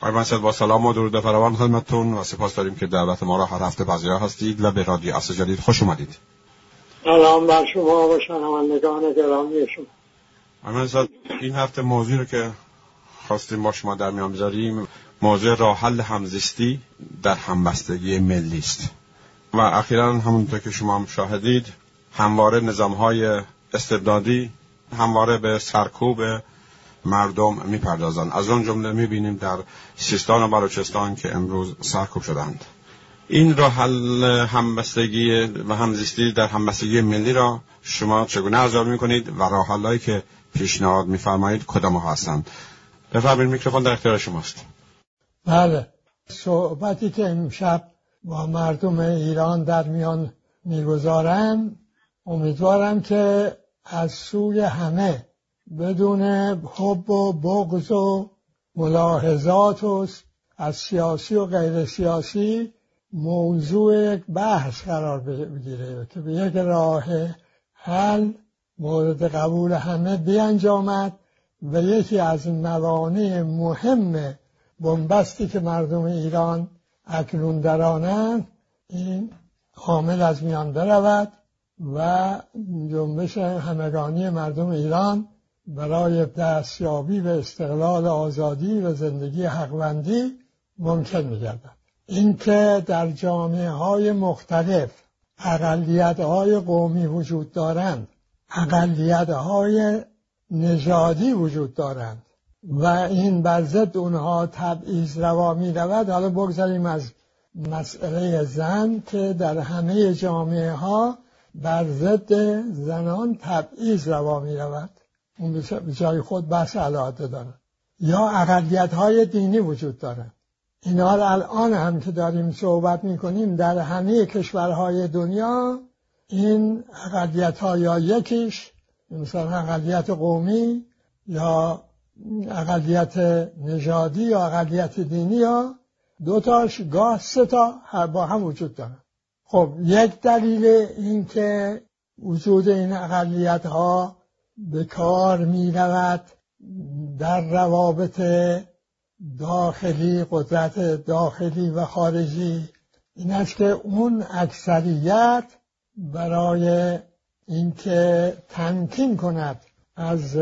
آقای منصد با سلام و درود فراوان خدمتتون و سپاس داریم که دعوت ما را هر هفته پذیرا هستید. و به رادیو اصل جدید خوش اومدید. سلام بر شما و شنوندگان گرامی شما. این هفته موضوعی رو که خواستیم با شما در میان بذاریم موضوع راه حل همزیستی در همبستگی ملی است. و اخیرا همونطور که شما هم شاهدید همواره نظام های استبدادی همواره به سرکوب مردم می‌پردازند. از آن جمله می‌بینیم در سیستان و بلوچستان که امروز سرکوب شدند این راه حل همبستگی و همزیستی در همبستگی ملی را شما چگونه ارزیابی می‌کنید و راه حلهایی که پیشنهاد میفرمایید کدام هستند؟ بفرمایید میکروفون در اختیار شماست. بله. صحبتی که امشب با مردم ایران در میان می‌گذارم امیدوارم که از سوی همه بدون حب و بغض و ملاحظات و از سیاسی و غیر سیاسی موضوع یک بحث قرار بگیره. که به یک راه حل مورد قبول همه بیانجامد و یکی از موانع مهم بنبستی که مردم ایران اکنون درانند این حامل از میان برود و جنبش همگانی مردم ایران برای دستیابی به استقلال آزادی و زندگی حقوندی ممکن میگردد. اینکه در جامعه های مختلف اقلیت های قومی وجود دارند اقلیت های نژادی وجود دارند و این بر ضد اونها تبعیض روا می رود حالا بگذاریم از مسئله زن که در همه جامعه ها بر ضد زنان تبعیض روا می رود اون به جای خود بحث علاقه داره. یا اقلیت های دینی وجود داره. اینا الان هم که داریم صحبت می‌کنیم در همه کشورهای دنیا این اقلیت ها یا یکیش مثلا اقلیت قومی یا اقلیت نژادی یا اقلیت دینی یا دو تاش گاه سه تا با هم وجود دارن خب یک دلیل این که وجود این اقلیت ها به کار می رود در روابط داخلی قدرت داخلی و خارجی. این است که اون اکثریت برای اینکه تمکین کند از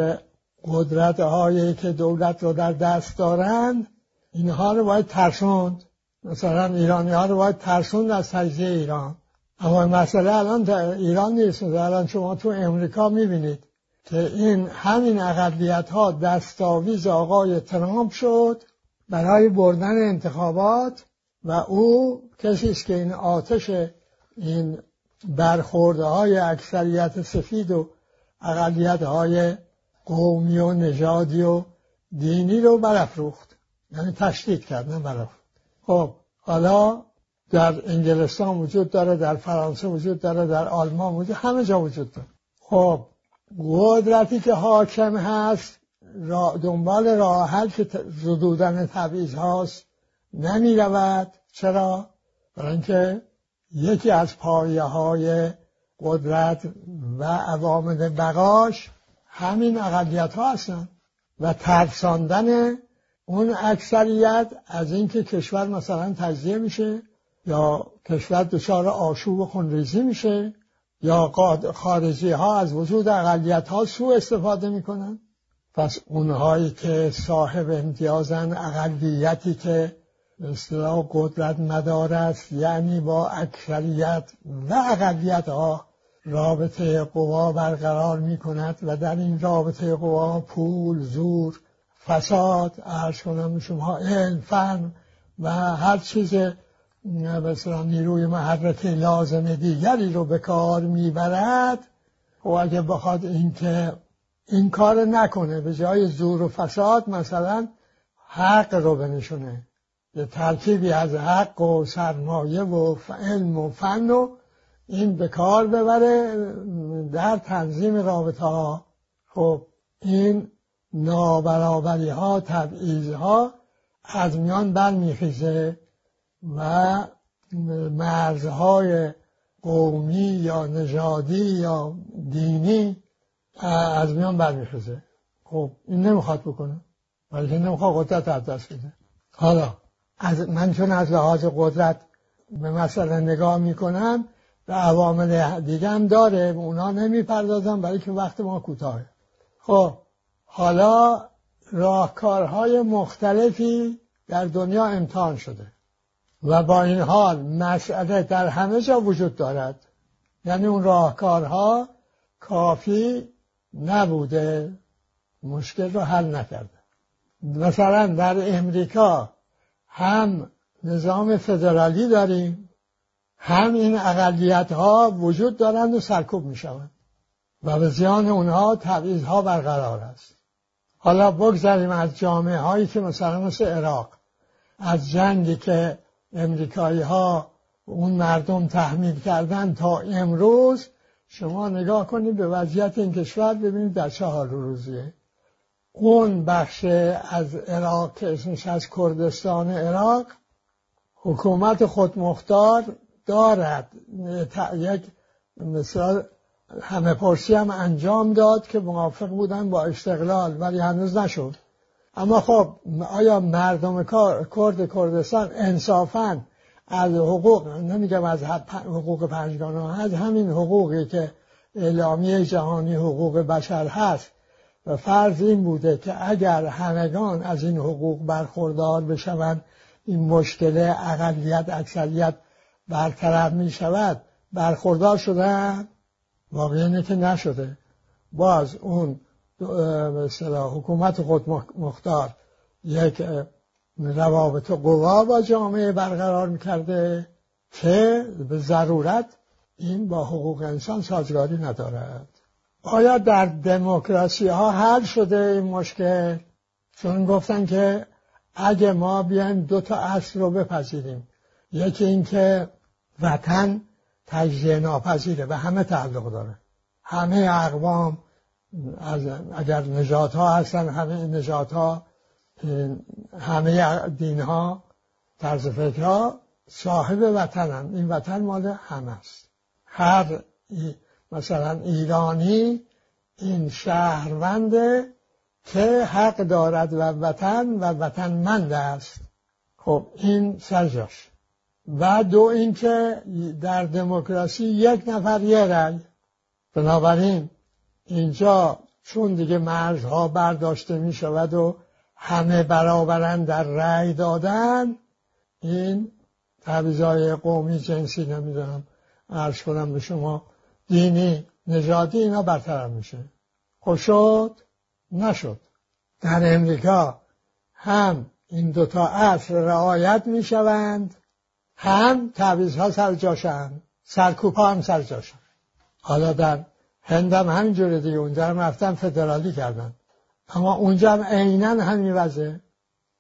قدرت هایی که دولت رو در دست دارند اینها رو باید ترسوند. مثلا ایرانی ها رو باید ترسوند از تجزیه ایران. اما مسئله الان ایران نیست. الان شما تو امریکا می‌بینید که این همین اقلیت ها دستاویز آقای ترامپ شد برای بردن انتخابات و او کسی است که این آتش این برخورده های اکثریت سفید و اقلیت های قومی و نژادی و دینی رو برافروخت. یعنی تشدید کرد نه خب حالا در انگلستان وجود داره در فرانسه وجود داره در آلمان وجود همه جا وجود داره. خب قدرتی که حاکم هست دنبال راه حل که زدودن تبعیض هاست نمی رود چرا؟ برای اینکه یکی از پایه های قدرت و عوامل بقاش همین اقلیت ها هستن و ترساندن اون اکثریت از اینکه کشور مثلا تجزیه میشه یا کشور دچار آشوب و خونریزی میشه یا خارجی ها از وجود اقلیت ها سوء استفاده می‌کنن. پس اونهایی که صاحب امتیازن اقلیتی که اصطلاح قدرت مدار است یعنی با اکثریت و اقلیت ها رابطه قوا برقرار می کند و در این رابطه قوا پول، زور، فساد، ارز کنم شما علم، فن و هر چیز مثلا نیروی محرکه لازم دیگری رو به کار می‌برد. و اگه بخواد اینکه این کار نکنه به جای زور و فساد مثلا حق رو بنشونه. یه ترکیبی از حق و سرمایه و علم و فن و این به کار ببره در تنظیم رابطه ها خب این نابرابری ها تبعیض ها از میان برمیخیزه. و مرزهای قومی یا نژادی یا دینی از میان برمیخیزه خب این نمی‌خواد بکنه. ولی نمی‌خواد قدرت از دست بده. حالا از من چون از لحاظ قدرت به مسئله نگاه می‌کنم و عوامل دیگه هم داره اونا نمی‌پردازم برای که وقت ما کوتاهه. خب حالا راهکارهای مختلفی در دنیا امتحان شده. و با این حال مسئله در همه جا وجود دارد. یعنی اون راهکارها کافی نبوده مشکل رو حل نکرده. مثلا در امریکا هم نظام فدرالی داریم هم این اقلیت ها وجود دارند و سرکوب می شوند و به زیان اونها تبعیض ها برقرار است. حالا بگذاریم از جامعه هایی که مثلا مثل عراق از جنگی که امریکایی ها اون مردم تحمیل کردن تا امروز شما نگاه کنید به وضعیت این کشور ببینید در چه حال روزیه. اون بخش از عراق که اسمش از کردستان عراق حکومت خودمختار دارد. یک مثلا همه پرسی هم انجام داد که موافق بودن با استقلال ولی هنوز نشد. اما خب آیا مردم کرد کردستان انصافا از حقوق نمیگم از حقوق پنجگانه از همین حقوقی که اعلامیه جهانی حقوق بشر هست. و فرض این بوده که اگر همگان از این حقوق برخوردار بشوند این مشکل اقلیت اکثریت برطرف می شود برخوردار شدن واقعی که نشده. باز اون مثلا حکومت خود مختار یک روابط قوا با جامعه برقرار می‌کرده که به ضرورت این با حقوق انسان سازگاری ندارد. آیا در دموکراسی ها حل شده این مشکل؟ چون گفتن که اگه ما بیایم دو تا اصل رو بپذیریم. یکی اینکه وطن تجزیه ناپذیره و همه تعلق داره. همه اقوام از اگر نجات ها هستن همه نجات ها همه دین ها طرز فکرها صاحب وطنن. این وطن مال همه است. هر مثلا ایرانی این شهرونده که حق دارد و وطن و وطنمند است. خب این سرجاش و دو اینکه در دموکراسی یک نفر یه رأی. بنابراین اینجا چون دیگه مرزها برداشته می شود و همه برابرن در رأی دادن این تبیزای قومی جنسی نمی‌دونم عرض کنم به شما دینی نژادی اینا برطرف میشه. خب شد؟ نشد. در امریکا هم این دوتا اصل رعایت می‌شوند هم تعویض ها سر جاشن سرکوب هم سر جاشن. حالا در هندم همینجوره دیگه. اونجا هم رفتن فدرالی کردن. اما اونجا هم عینا همین وضعه.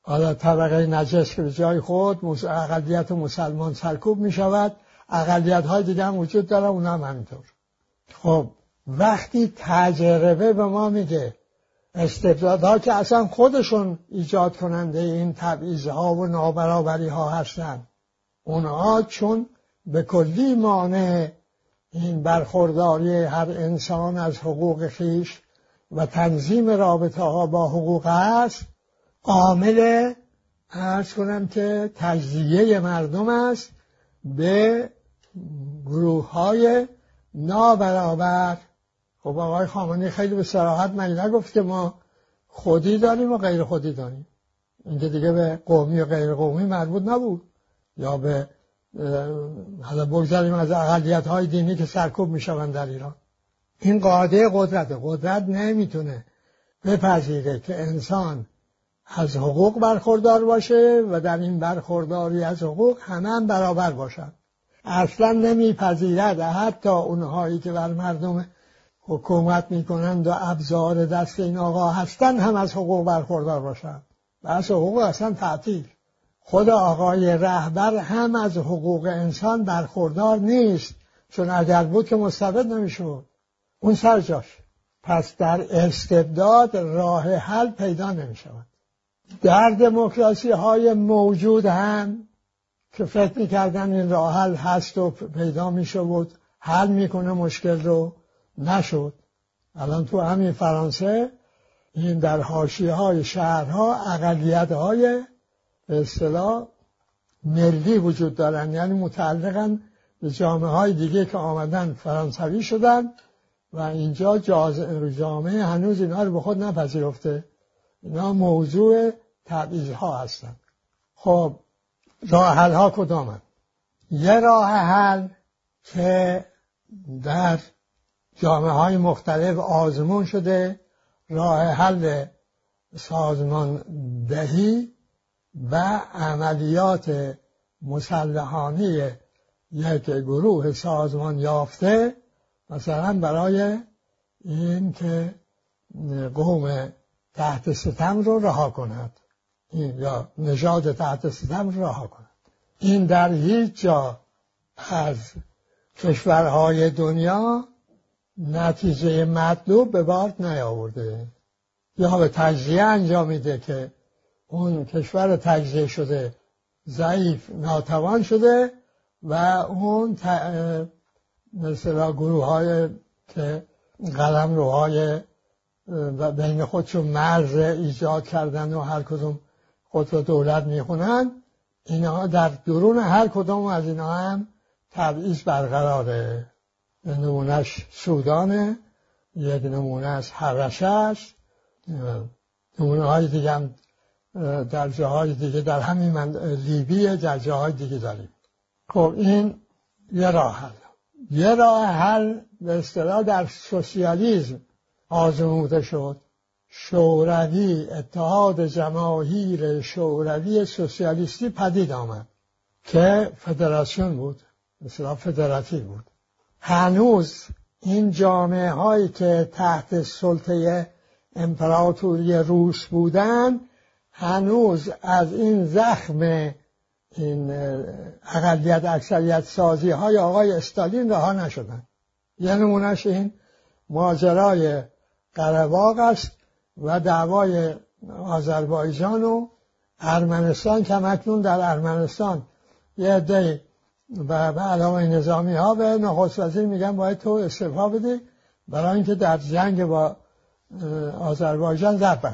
حالا طبقه نجس که به جای خود اقلیت مسلمان سرکوب می شود اقلیت های دیگه هم وجود داره اونا هم همینطور. خب وقتی تجربه به ما میگه استبدادها که اصلا خودشون ایجاد کننده این تبعیض ها و نابرابری ها هستن اونها چون به کلی مانع این برخورداری هر انسان از حقوق خیش و تنظیم رابطه ها با حقوق است عامل ارز کنم که تجزیه مردم است به گروه های نابرابر. خب آقای خامنه‌ای خیلی به صراحت من نگفت که ما خودی داریم و غیر خودی داریم؟ اینکه دیگه به قومی و غیر قومی مربوط نبود یا به حالا بگذاریم از اقلیت های دینی که سرکوب می‌شوند در ایران. این قاعده قدرت قدرت نمی‌تونه بپذیره که انسان از حقوق برخوردار باشه و در این برخورداری از حقوق همه هم برابر باشد اصلا نمیپذیرد. حتی اونهایی که بر مردم حکومت می‌کنند و ابزار دست این آقا هستند هم از حقوق برخوردار باشند. از حقوق اصلا تعطیل. خود آقای رهبر هم از حقوق انسان برخوردار نیست. چون اگر بود که مستبد نمی‌شد. اون سر جاش. پس در استبداد راه حل پیدا نمی شود در دموکراسی های موجود هم که فکر می‌کردن این راه حل هست و پیدا می شود حل می‌کنه مشکل رو نشد الان تو همین فرانسه این در حاشیه های شهرها اقلیت های به اصطلاح ملی وجود دارن. یعنی متعلقن به جامعه های دیگه که آمدن فرانسوی شدن و اینجا جامعه هنوز اینا رو به خود نپذیرفته. اینا موضوع تبعیض ها هستن. خب راه حل ها کدامن؟ یه راه حل که در جامعه های مختلف آزمون شده راه حل سازمان دهی و عملیات مسلحانه یک گروه سازمان یافته مثلا برای این که قوم تحت ستم رو رها کند. یا نژاد تحت ستم رو رها کند. این در هیچ جا از کشورهای دنیا نتیجه مطلوب به بارد نیاورده. یا به تجزیه انجام میده که اون کشور تجزیه شده ضعیف ناتوان شده و اون مثلا گروه های که قلم روهای و بین خودشون مرز ایجاد کردن و هر کدوم خود رو دولت می‌خونن اینا در درون هر کدوم از اینا هم تبعیض برقراره. نمونهش سودانه یک نمونهش حرشه است نمونه های دیگه هم در جاهای دیگه در همین من لیبیه در جاهای دیگه داریم. خب این یه راه حل. یه راه حل به اصطلاح در سوسیالیزم آزموده شد. شوروی اتحاد جماهیر شوروی سوسیالیستی پدید آمد که فدراسیون بود مثلا فدراتی بود. هنوز این جامعه هایی که تحت سلطه امپراتوری روس بودن هنوز از این زخم این اقلیت اکثریت سازی های آقای استالین رها نشدن. یه نمونهش این ماجرای قرباق است و دعوای آذربایجان و ارمنستان که اکنون در ارمنستان یه عده و به علاوه نظامی ها به نخست وزیر میگن باید تو استعفا بده برای اینکه در جنگ با آذربایجان ضرب به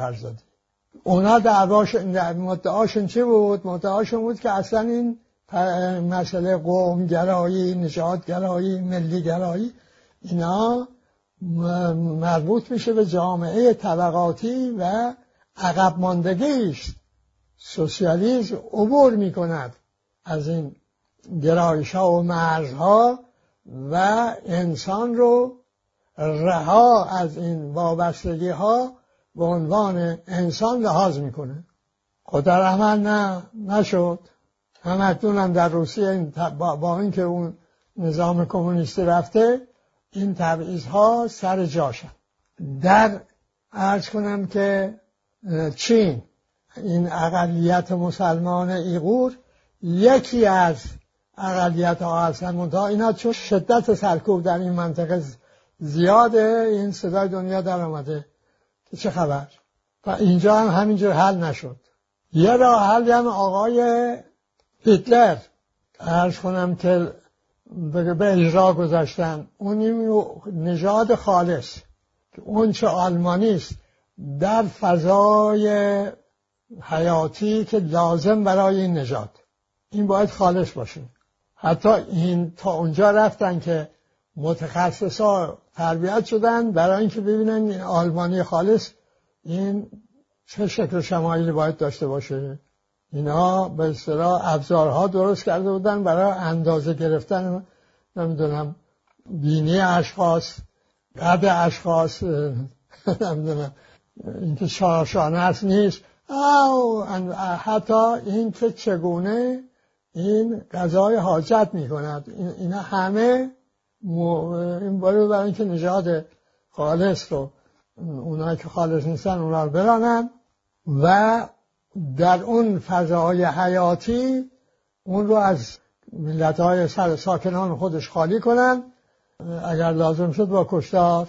اونا دعواشون مدعاشون چی بود؟ مدعاشون بود که اصلا این مسئله قوم گرایی نجات گرایی ملی گرایی اینا مربوط میشه به جامعه طبقاتی و عقب ماندگی است سوسیالیسم عبور می‌کند از این گرایش ها و مرزها و انسان رو رها از این وابستگی ها به عنوان انسان لحاظ می‌کنه. خود در عمل نه نشد. هم هم در روسیه با, با اینکه اون نظام کمونیستی رفته این تبعیض ها سر جاشن. در ارز کنم که چین این اقلیت مسلمان ایغور یکی از اقلیت ها هستن منتها اینا چون شدت سرکوب در این منطقه زیاده این صدای دنیا در آمده. که چه خبر؟ و اینجا هم همینجور حل نشد. یه راه حل هم آقای هیتلر. ارز کنم که به اجرا گذاشتن. اون نژاد خالص. که اون چه آلمانی است. در فضای حیاتی که لازم برای این نژاد. این باید خالص باشه. حتی این تا اونجا رفتن که متخصصا تربیت شدن برای اینکه ببینن این آلمانی خالص این چه شکل شمایلی باید داشته باشه. اینا به اصطلاح ابزارها درست کرده بودن برای اندازه گرفتن نمی‌دونم بینی اشخاص قد اشخاص نمی‌دونم اینکه شانه هست نیست. او حتی اینکه چگونه این غذای حاجت می کند اینا همه این برای برای اینکه نژاد خالص رو اونایی که خالص نیستن اونا رو برانن و در اون فضای حیاتی اون رو از ملت های سر ساکنان خودش خالی کنن. اگر لازم شد با کشتار.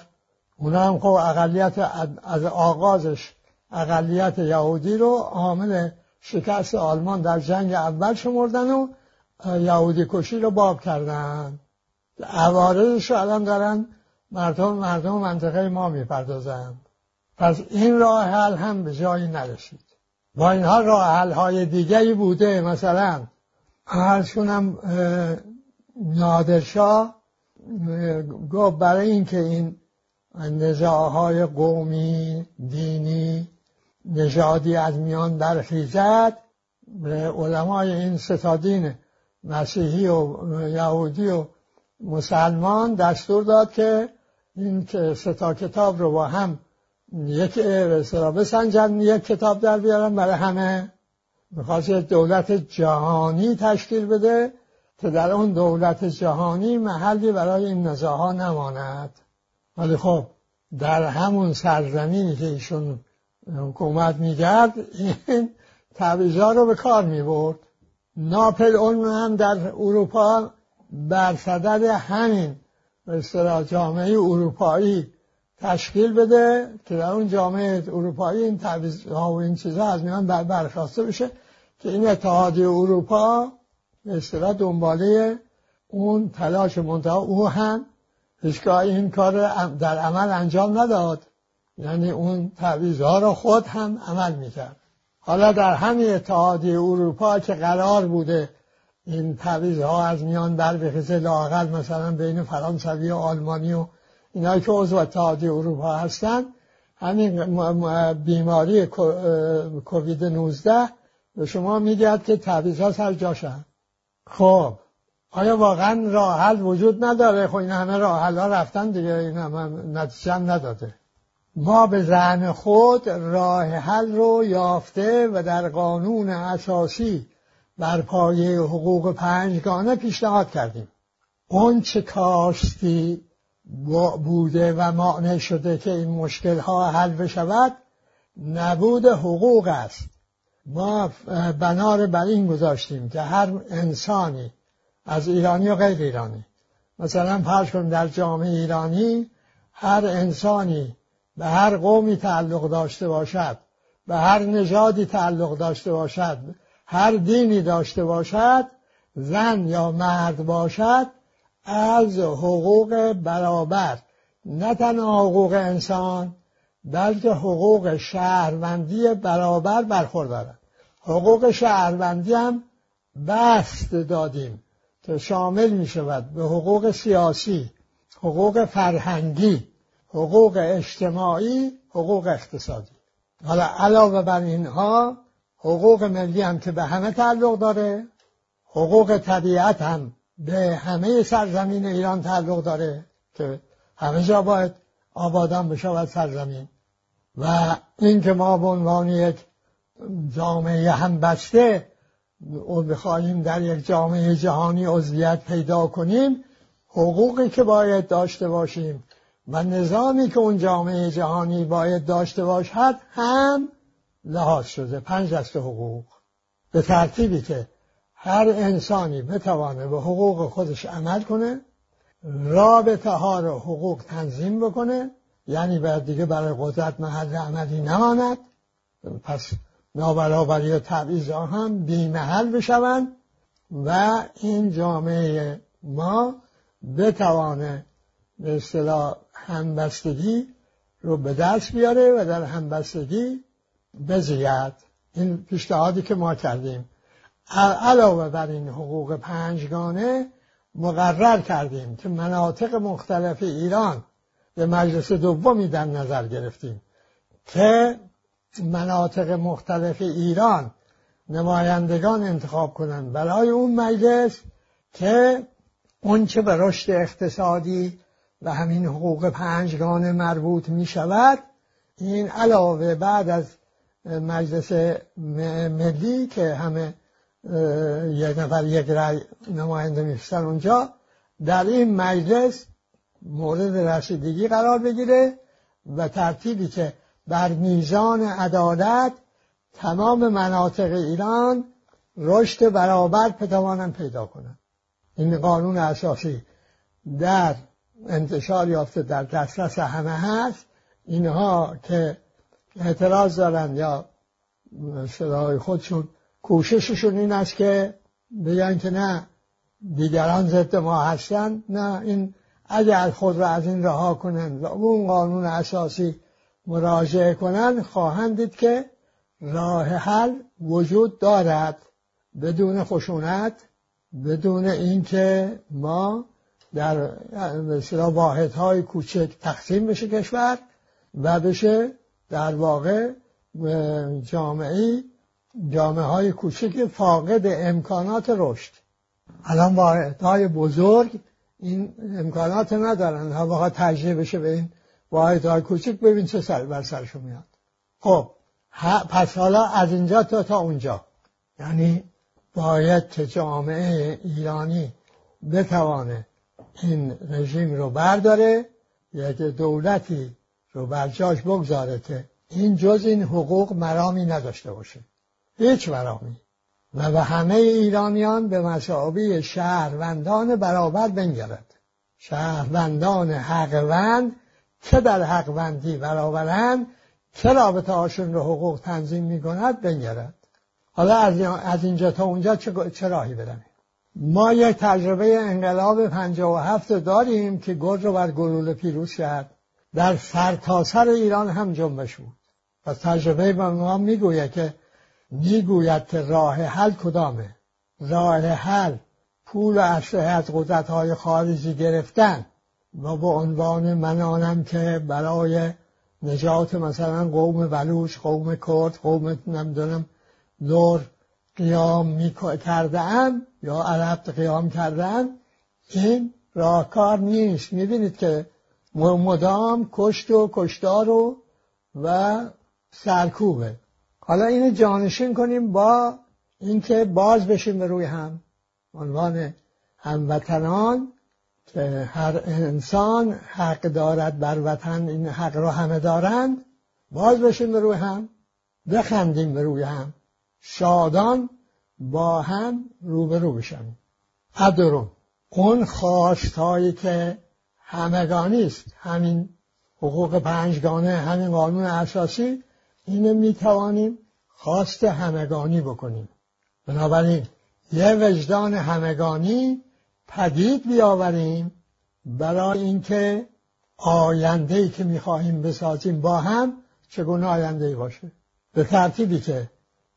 اونا هم خب اقلیت از آغازش اقلیت یهودی رو عامل شکست آلمان در جنگ اول شمردن و یهودی کشی رو باب کردن. عوارضش رو الان دارن مردم مردم منطقه ما می‌پردازن. پس این راه حل هم به جایی نرسید. با اینها راه های دیگری بوده. مثلا عرض کنم نادرشاه گفت برای اینکه این نزاعهای قومی دینی نژادی از میان برخیزد علمای این ستادین مسیحی و یهودی و مسلمان دستور داد که این ستا کتاب رو با هم یک بسنجن یک کتاب در بیارن برای همه. می‌خواست دولت جهانی تشکیل بده که در اون دولت جهانی محلی برای این نزاها نماند. ولی خب در همون سرزمینی که ایشون حکومت میگرد این تعویزها رو به کار می‌برد. ناپل اون هم در اروپا بر صدد همین به جامعه اروپایی تشکیل بده که در اون جامعه اروپایی این تعویزها و این چیزها از میان برخواسته بشه که این اتحادیه اروپا اصطلاح دنباله اون تلاش منتها او هم هیچگاه این کار در عمل انجام نداد. یعنی اون تعویزها را خود هم عمل می‌کرد. حالا در همین اتحادیه اروپا که قرار بوده این تعویزها از میان بر بخیزه لاقل مثلا بین فرانسوی و آلمانی و اینایی که عضو اتحادیه اروپا هستن. همین بیماری کووید 19 به شما میگه که تعویزها سر جاشن. خب آیا واقعا راه حل وجود نداره؟ خب این همه راه حل ها رفتن دیگه این همه نتیجه نداده. ما به زعم خود راه حل رو یافته و در قانون اساسی بر پایه حقوق پنجگانه پیشنهاد کردیم. اون چه کاشتی بوده و مانع شده که این مشکل ها حل بشود نبود حقوق است. ما بنار بر این گذاشتیم که هر انسانی از ایرانی و غیر ایرانی مثلا فرض کن در جامعه ایرانی هر انسانی به هر قومی تعلق داشته باشد به هر نژادی تعلق داشته باشد هر دینی داشته باشد زن یا مرد باشد از حقوق برابر. نه تنها حقوق انسان بلکه حقوق شهروندی برابر برخوردارند حقوق شهروندی هم بست دادیم که شامل می شود به حقوق سیاسی حقوق فرهنگی حقوق اجتماعی حقوق اقتصادی. حالا علاوه بر اینها حقوق ملی هم که به همه تعلق داره حقوق طبیعت هم به همه سرزمین ایران تعلق داره که همه جا باید آبادان بشود سرزمین. و این که ما به عنوان یک جامعه هم بسته و بخواهیم در یک جامعه جهانی عضویت پیدا کنیم حقوقی که باید داشته باشیم و نظامی که اون جامعه جهانی باید داشته باشد هم لحاظ شده پنج دست حقوق. به ترتیبی که هر انسانی بتوانه به حقوق خودش عمل کنه رابطه ها رو حقوق تنظیم بکنه یعنی باید دیگه برای قدرت محل عملی نماند. پس نابرابری و تبعیض هم بیمحل بشوند و این جامعه ما بتوانه به اصطلاح همبستگی رو به دست بیاره و در همبستگی بزید. این پیشنهادی که ما کردیم. علاوه بر این حقوق پنجگانه مقرر کردیم که مناطق مختلف ایران به مجلس دومی در نظر گرفتیم که مناطق مختلف ایران نمایندگان انتخاب کنند برای اون مجلس که اونچه به رشد اقتصادی و همین حقوق پنجگانه مربوط می شود این علاوه بعد از مجلس ملی که همه یک نفر یک رای نماینده میفرستن اونجا در این مجلس مورد رسیدگی قرار بگیره و ترتیبی که بر میزان عدالت تمام مناطق ایران رشد برابر بتوانند پیدا کنند این قانون اساسی در انتشار یافته در دسترس همه هست. اینها که اعتراض دارن یا صدای خودشون. کوشششون این است که بگن که نه دیگران ضد ما هستن. نه این اگر خود را از این رها کنند و اون قانون اساسی مراجعه کنند خواهند دید که راه حل وجود دارد. بدون خشونت بدون اینکه ما در مثلا واحدهای کوچک تقسیم بشه کشور و بشه در واقع جامعه جامعه های کوچک فاقد امکانات رشد. الان واحدهای بزرگ این امکانات ندارن. ها واقعا تجریه بشه به این واحدهای کوچک ببین چه سر بر سرشون میاد. خب پس حالا از اینجا تا تا اونجا. یعنی باید که جامعه ایرانی بتوانه این رژیم رو برداره یک دولتی رو بر جاش بگذاره که این جز این حقوق مرامی نداشته باشه. هیچ مرامی. و به همه ایرانیان به مسابقه شهروندان برابر بنگرد. شهروندان حقوند که در حقوندی برابرند که رابطه هاشون رو حقوق تنظیم می‌کند بنگرد. حالا از اینجا تا اونجا چه راهی برمیم ما یک تجربه انقلاب 57 داریم که گرد رو بر گلوله پیروز کرد. در سرتاسر ایران هم جنبش بود. و تجربه به ما می‌گوید که می‌گوید که راه حل کدامه؟ راه حل پول و اسلحه از قدرت های خارجی گرفتن. و به عنوان منانم که برای نجات مثلا قوم بلوش قوم کرد قوم نمی‌دونم دور قیام می کرده یا عرب قیام کرده این راهکار نیست. می‌بینید که مدام کشت و کشتار و و سرکوبه. حالا اینو جانشین کنیم با اینکه باز بشیم به روی هم. عنوان هموطنان که هر انسان حق دارد بر وطن این حق را همه دارند. باز بشیم به روی هم. بخندیم به روی هم. شادان با هم روبرو بشن. ادرون اون خواستهایی که همگانی است. همین حقوق پنجگانه همین قانون اساسی. اینو می‌توانیم خواست همگانی بکنیم. بنابراین یه وجدان همگانی پدید بیاوریم برای اینکه آینده ای که می‌خواهیم بسازیم با هم چگونه آینده ای باشه. به ترتیبی که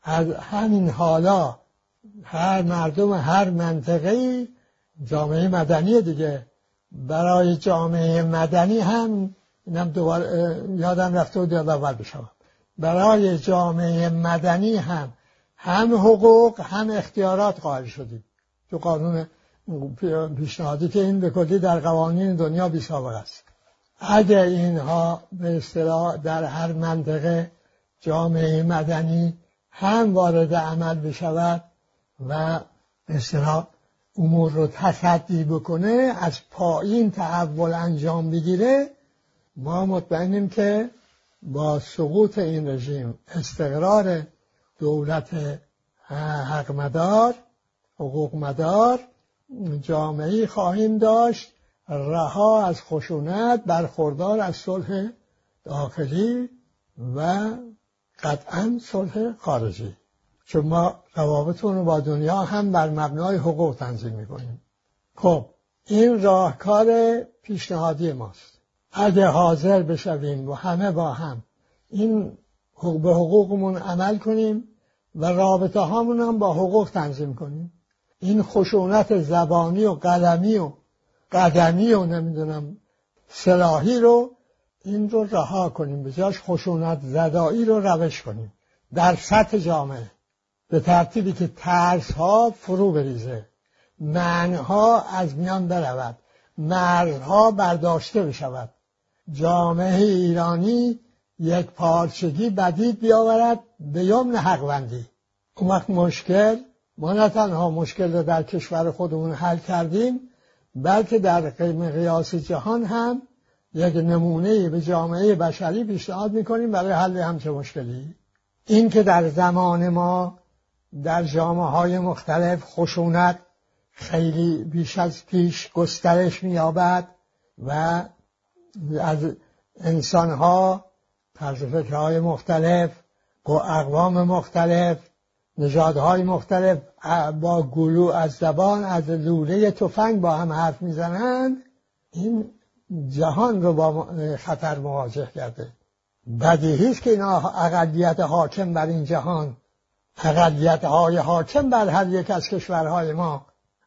از همین حالا هر مردم هر منطقه جامعه مدنی دیگه برای جامعه مدنی هم اینم دوباره یادم رفته و اول بشم برای جامعه مدنی هم هم حقوق هم اختیارات قائل شدیم. تو قانون پیشنهادی که این به کلی در قوانین دنیا بی است. اگر اینها به اصطلاح در هر منطقه جامعه مدنی هم وارد عمل بشود و به اصطلاح امور رو تصدی بکنه از پایین تحول انجام بگیره ما مطمئنیم که با سقوط این رژیم استقرار دولت حق مدار حقوق مدار جامعه خواهیم داشت رها از خشونت برخوردار از صلح داخلی و قطعا صلح خارجی. چون ما روابطمون رو با دنیا هم بر مبنای حقوق تنظیم می‌کنیم. خب این راهکار پیشنهادی ماست. اگه حاضر بشویم و همه با هم این به حقوقمون عمل کنیم و رابطه هامون هم با حقوق تنظیم کنیم. این خشونت زبانی و قلمی و قدمی و نمی‌دونم سلاحی رو این رو رها کنیم. به جاش خشونت زدایی رو روش کنیم. در سطح جامعه. به ترتیبی که ترس ها فرو بریزه. منها از میان برود. مرزها برداشته بشود. جامعه ایرانی یک پارچگی بدید بیاورد به یمن حقوندی اون وقت مشکل ما نه تنها مشکل رو در کشور خودمون حل کردیم بلکه در قیاس جهان هم یک نمونه به جامعه بشری پیشنهاد می‌کنیم برای حل همچه مشکلی. این که در زمان ما در جامعه های مختلف خشونت خیلی بیش از پیش گسترش مییابد و از انسانها طرز فکرهای مختلف اقوام مختلف نژادهای مختلف با گلو از زبان از لوله تفنگ با هم حرف می‌زنند. این جهان رو با خطر مواجه کرده. بدیهی است که اینا اقلیت حاکم بر این جهان اقلیت های حاکم بر هر یک از کشورهای ما.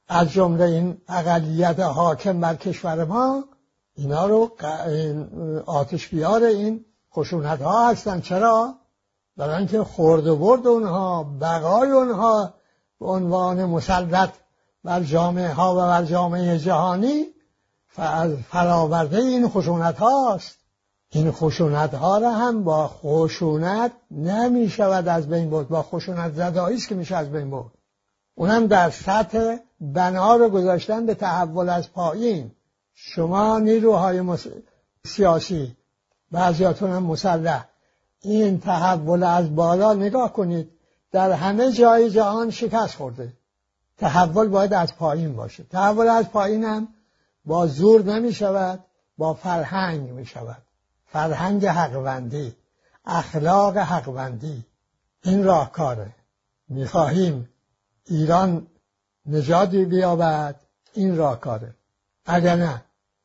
از جمله این اقلیت حاکم بر کشور ما اینا رو آتش بیار این خشونت ها هستن. چرا؟ برای اینکه خورد و برد اونها بقای اونها به عنوان مسلط بر جامعه ها و بر جامعه جهانی فراورده این خشونت هاست این خشونت ها را هم با خشونت نمی شود از بین برد. با خشونت زدایی که میشه از بین برد. اونم در سطح بنا رو گذاشتن به تحول از پایین. شما نیروهای مس... سیاسی بعضیاتون هم مسلح. این تحول از بالا نگاه کنید. در همه جای جهان شکست خورده. تحول باید از پایین باشه. تحول از پایین هم با زور نمی شود با فرهنگ می شود فرهنگ حقوندی اخلاق حقوندی این راهکاره. می‌خواهیم ایران نژادی بیابد این راهکاره. اگر نه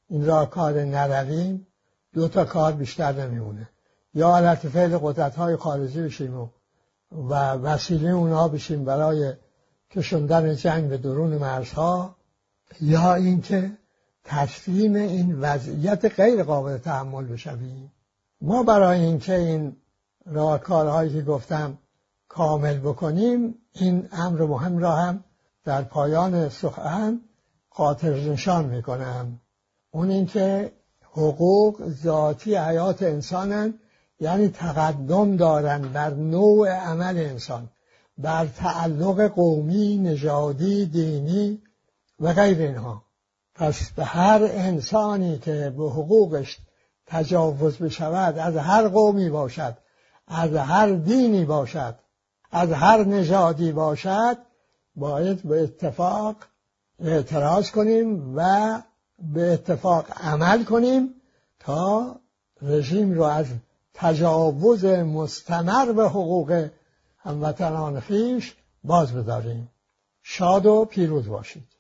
این راهکار نرویم دو تا کار بیشتر نمیمونه. یا علت فعل قدرت های خارجی بشیم و, و وسیله اونها بشیم برای کشوندن جنگ به درون مرزها یا اینکه تسلیم این وضعیت غیر قابل تحمل بشویم. ما برای اینکه این راهکارهایی که گفتم کامل بکنیم این امر مهم را هم در پایان سخن خاطر نشان می‌کنم. اون اینکه حقوق ذاتی حیات انسانن یعنی تقدم دارن بر نوع عمل انسان بر تعلق قومی نژادی دینی و غیر اینها. پس به هر انسانی که به حقوقش تجاوز بشود از هر قومی باشد از هر دینی باشد از هر نژادی باشد باید به اتفاق اعتراض کنیم و به اتفاق عمل کنیم تا رژیم رو از تجاوز مستمر به حقوق هموطنان خیش باز بداریم شاد و پیروز باشید.